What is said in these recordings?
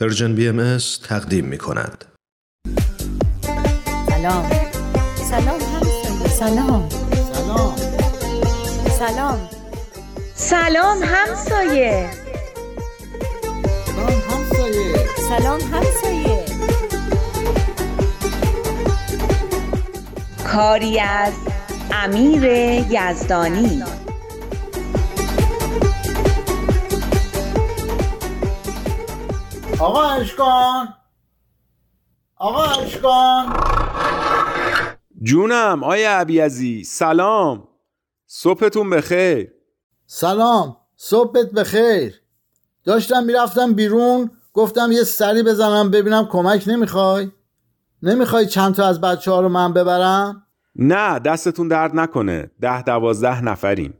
پرژن بی ام تقدیم می کند. سلام. سلام همسایه. سلام سلام. سلام. سلام همسایه. سلام همسایه. سلام همسایه. کاری از امیر یزدانی. آقا اشکان آقا اشکان جونم آیا عبیزی سلام. صبحتون بخیر. سلام صبحت بخیر. داشتم می‌رفتم بیرون گفتم یه سری بزنم ببینم کمک نمی‌خوای. نمی‌خوای چند تا از بچه ها رو من ببرم؟ نه دستتون درد نکنه. ده دوازده نفریم.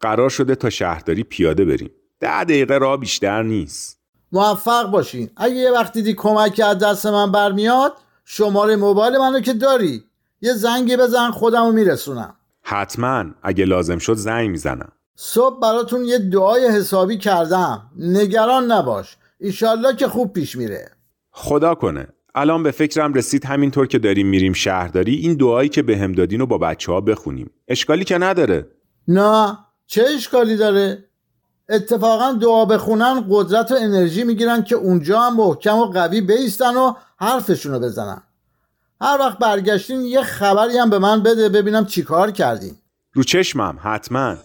قرار شده تا شهرداری پیاده بریم. ده دقیقه راه بیشتر نیست. موفق باشین. اگه یه وقت دیدی کمکی از دست من برمیاد شماره موبایل منو که داری. یه زنگی بزن خودمو میرسونم. حتما. اگه لازم شد زنگ می‌زنم. صبح براتون یه دعای حسابی کردم. نگران نباش. ایشالله که خوب پیش میره. خدا کنه. الان به فکرم رسید همینطور که داریم میریم شهرداری این دعایی که بهم به دادین رو با بچه ها بخونیم. اشکالی که نداره. نه. چه اشکالی داره؟ اتفاقا دعا بخونن قدرت و انرژی می‌گیرن که اونجا هم محکم و قوی بیستن و حرفشونو بزنن. هر وقت برگشتین یه خبری هم به من بده ببینم چیکار کردین. رو چشمم حتما.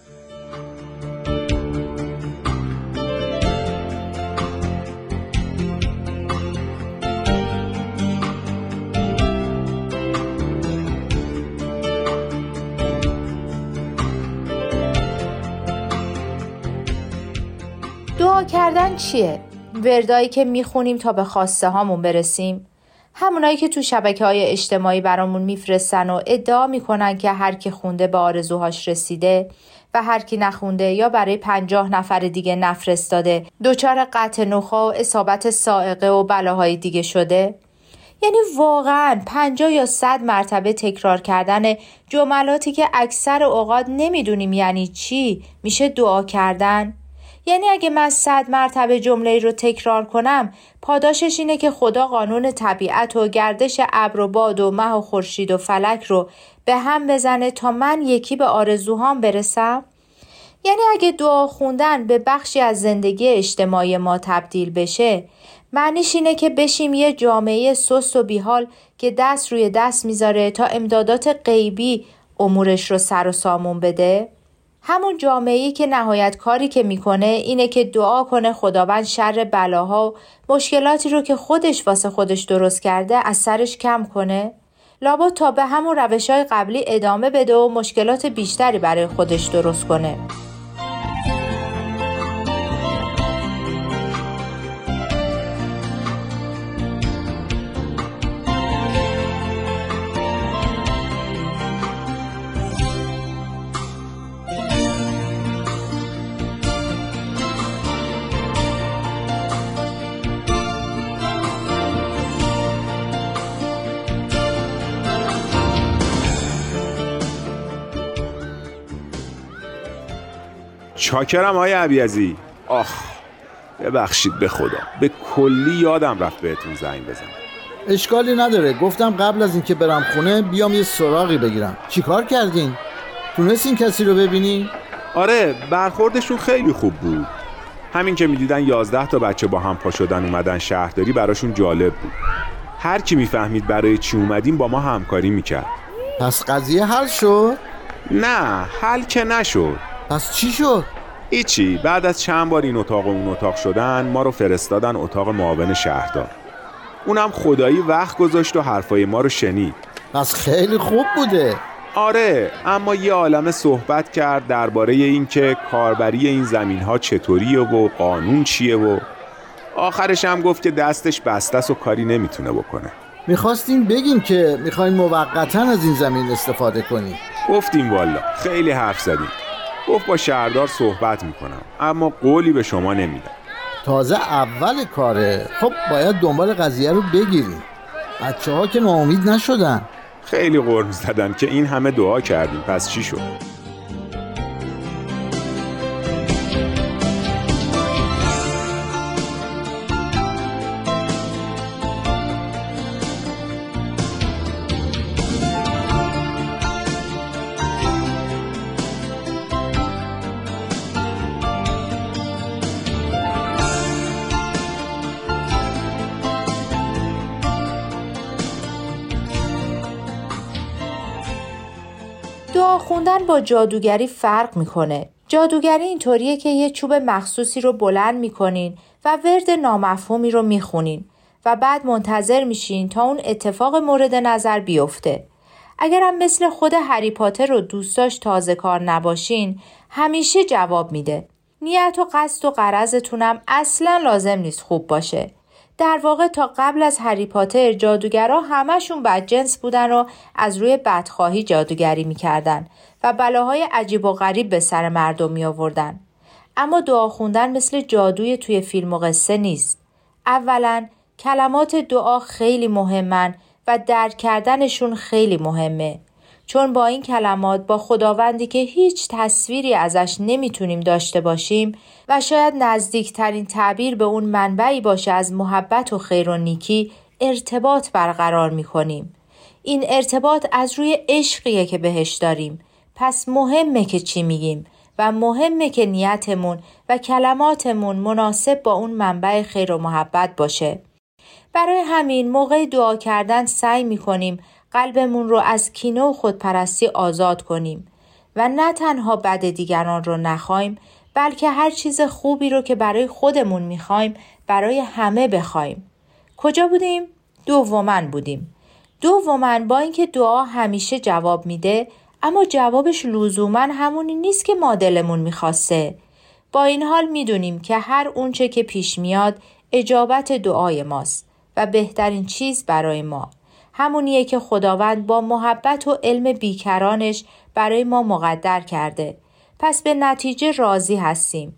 کردن چیه؟ وردایی که می‌خونیم تا به خواسته هامون برسیم. همونایی که تو شبکه های اجتماعی برامون میفرستن و ادعا می‌کنن که هر کی خونده به آرزوهاش رسیده و هر کی نخونده یا برای پنجاه نفر دیگه نفرستاده دچار قطع نخا و اصابت سائقه و بلاهای دیگه شده. یعنی واقعا پنجاه یا صد مرتبه تکرار کردن جملاتی که اکثر اوقات نمی‌دونیم یعنی چی میشه دعا کردن؟ یعنی اگه من صد مرتبه جمله رو تکرار کنم پاداشش اینه که خدا قانون طبیعت و گردش ابر و باد و مه و خورشید و فلک رو به هم بزنه تا من یکی به آرزوهام برسم؟ یعنی اگه دعا خوندن به بخشی از زندگی اجتماعی ما تبدیل بشه معنیش اینه که بشیم یه جامعه سست و بیحال که دست روی دست می‌ذاره تا امدادات غیبی امورش رو سر و سامون بده؟ همون جامعه‌ای که نهایت کاری که می‌کنه اینه که دعا کنه خداوند شر بلاها و مشکلاتی رو که خودش واسه خودش درست کرده از سرش کم کنه. لابد تا به همون روش های قبلی ادامه بده و مشکلات بیشتری برای خودش درست کنه. چاکرم آیا عبیزی آخ ببخشید به خدا. به کلی یادم رفت بهتون زنگ بزنم. اشکالی نداره. گفتم قبل از اینکه برم خونه بیام یه سراغی بگیرم. چیکار کردین؟ تونستین کسی رو ببینی؟ آره برخوردشون خیلی خوب بود. همین که می‌دیدن یازده تا بچه با هم پا شدن اومدن شهرداری براشون جالب بود. هر کی می‌فهمید برای چی اومدیم با ما همکاری می‌کرد. پس قضیه حل شد؟ نه حل که نشد. پس چی شد؟ ایچی بعد از چند بار این اتاق و اون اتاق شدن ما رو فرستادن اتاق معاون شهردار. اونم خدایی وقت گذاشت و حرفای ما رو شنید. پس خیلی خوب بوده. آره اما یه عالم صحبت کرد درباره اینکه کاربری این زمین ها چطوریه و قانون چیه و آخرش هم گفت که دستش بسته و کاری نمی‌تونه بکنه. می‌خواستیم بگیم که می‌خوایم موقتا از این زمین استفاده کنیم. گفتیم والا خیلی حرف زدیم. گفت با شهردار صحبت می‌کنم اما قولی به شما نمیدم. تازه اول کاره خب باید دنبال قضیه رو بگیریم بچه ها که ناامید نشدن. خیلی قرم زدن که این همه دعا کردیم پس چی شد؟ دعا خوندن با جادوگری فرق می‌کنه. جادوگری اینطوریه که یه چوب مخصوصی رو بلند می‌کنین و ورد نامفهومی رو می‌خونین و بعد منتظر میشین تا اون اتفاق مورد نظر بیفته. اگرم مثل خود هری پاتر رو دوستاش تازه کار نباشین همیشه جواب میده. نیت و قصد و قرضتونم اصلا لازم نیست خوب باشه. در واقع تا قبل از هری پاتر جادوگرا همشون بدجنس بودن و از روی بدخواهی جادوگری می‌کردن و بلاهای عجیب و غریب به سر مردم می آوردن. اما دعا خوندن مثل جادوی توی فیلم و قصه نیست. اولا کلمات دعا خیلی مهمن و درک کردنشون خیلی مهمه. چون با این کلمات با خداوندی که هیچ تصویری ازش نمی‌تونیم داشته باشیم و شاید نزدیکترین تعبیر به اون منبعی باشه از محبت و خیر و نیکی ارتباط برقرار می‌کنیم. این ارتباط از روی عشقیه که بهش داریم. پس مهمه که چی میگیم و مهمه که نیتمون و کلماتمون مناسب با اون منبع خیر و محبت باشه. برای همین موقع دعا کردن سعی می‌کنیم قلبمون رو از کینه و خودپرستی آزاد کنیم و نه تنها بد دیگران رو نخوایم بلکه هر چیز خوبی رو که برای خودمون می‌خوایم برای همه بخوایم. کجا بودیم؟ دومن بودیم. دومن با اینکه دعا همیشه جواب میده اما جوابش لزوما همونی نیست که ما دلمون می‌خواسته. با این حال می‌دونیم که هر اونچه که پیش میاد اجابت دعای ماست و بهترین چیز برای ما. همونیه که خداوند با محبت و علم بیکرانش برای ما مقدر کرده. پس به نتیجه راضی هستیم.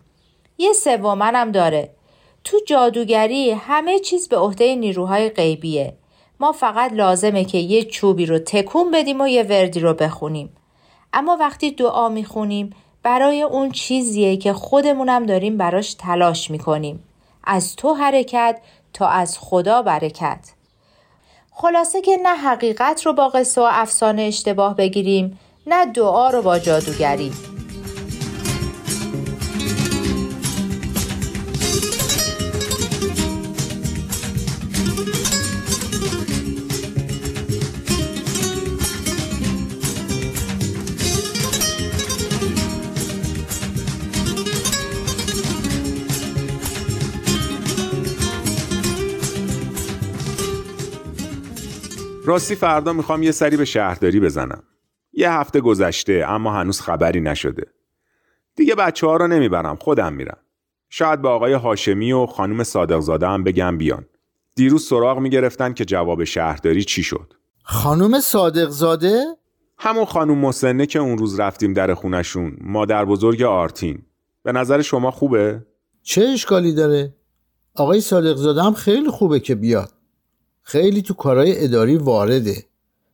یه سومنم داره. تو جادوگری همه چیز به عهده نیروهای غیبیه. ما فقط لازمه که یه چوبی رو تکون بدیم و یه وردی رو بخونیم. اما وقتی دعا می‌خونیم برای اون چیزیه که خودمونم داریم براش تلاش می‌کنیم. از تو حرکت تا از خدا برکت. خلاصه که نه حقیقت رو با قصه و افسانه اشتباه بگیریم نه دعا رو با جادوگری. راستی فردا می‌خوام یه سری به شهرداری بزنم. یه هفته گذشته اما هنوز خبری نشده. دیگه بچه ها رو نمی‌برم خودم میرم. شاید به آقای هاشمی و خانم صادقزاده هم بگم بیان. دیروز سراغ می‌گرفتن که جواب شهرداری چی شد. خانم صادقزاده؟ همون خانم مسنه که اون روز رفتیم در خونشون مادر بزرگ آرتین. به نظر شما خوبه؟ چه اشکالی داره؟ آقای صادقزاده هم خیلی خوبه که بیاد. خیلی تو کارهای اداری وارده.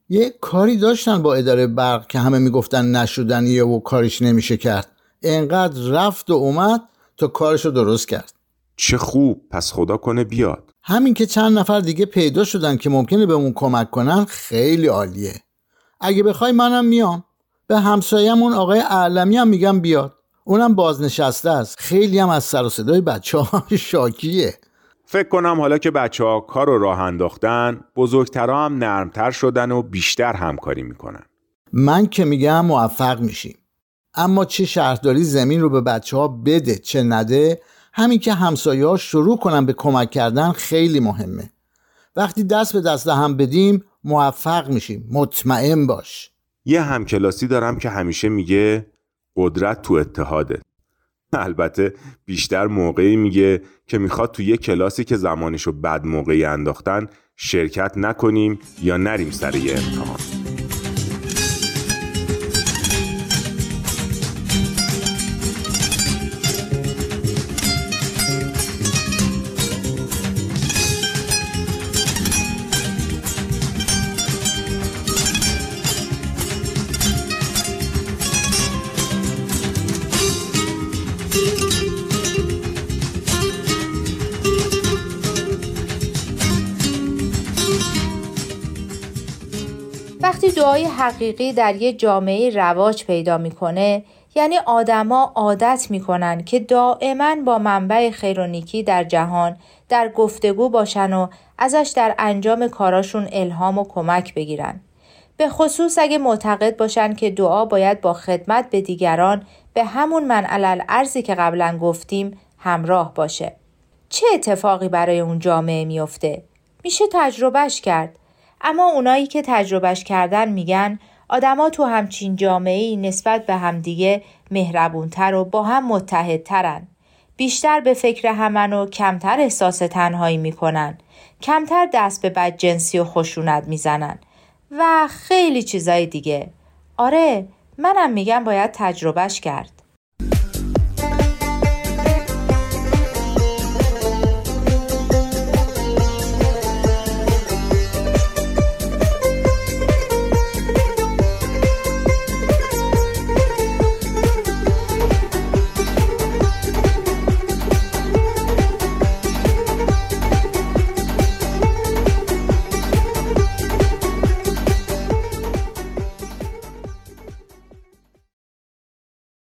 یه کاری داشتن با اداره برق که همه می‌گفتن نشدنیه و کارش نمیشه کرد. انقدر رفت و اومد تا کارش رو درست کرد. چه خوب پس خدا کنه بیاد. همین که چند نفر دیگه پیدا شدن که ممکنه بهمون کمک کنن خیلی عالیه. اگه بخوای منم میام. به همسایمون آقای علمی هم میگم بیاد. اونم بازنشسته است. خیلی هم از سر و صدای بچه ها شاکیه. فکر کنم حالا که بچه ها کار رو راه انداختن بزرگترها هم نرمتر شدن و بیشتر همکاری می‌کنن. من که میگم موفق میشیم. اما چه شهرداری زمین رو به بچه ها بده چه نده همین که همسایه ها شروع کنن به کمک کردن خیلی مهمه. وقتی دست به دست هم بدیم موفق میشیم. مطمئن باش. یه همکلاسی دارم که همیشه میگه قدرت تو اتحاده. البته بیشتر موقعی میگه که می‌خواد تو یه کلاسی که زمانشو بد موقعی انداختن شرکت نکنیم یا نریم سر یه امتحان. دعای حقیقی در یه جامعه رواج پیدا می‌کنه یعنی آدما عادت می‌کنن که دائما با منبع خیر و نیکی در جهان در گفتگو باشن و ازش در انجام کاراشون الهام و کمک بگیرن به خصوص اگه معتقد باشن که دعا باید با خدمت به دیگران به همون من ارزی که قبلا گفتیم همراه باشه. چه اتفاقی برای اون جامعه میافته؟ میشه تجربهش کرد. اما اونایی که تجربهش کردن میگن آدما تو همچین جامعه نسبت به همدیگه مهربونتر و با هم متحدترن. بیشتر به فکر همن و کمتر احساس تنهایی می‌کنن. کمتر دست به بدجنسی و خشونت می‌زنن. و خیلی چیزای دیگه. آره منم میگم باید تجربهش کرد.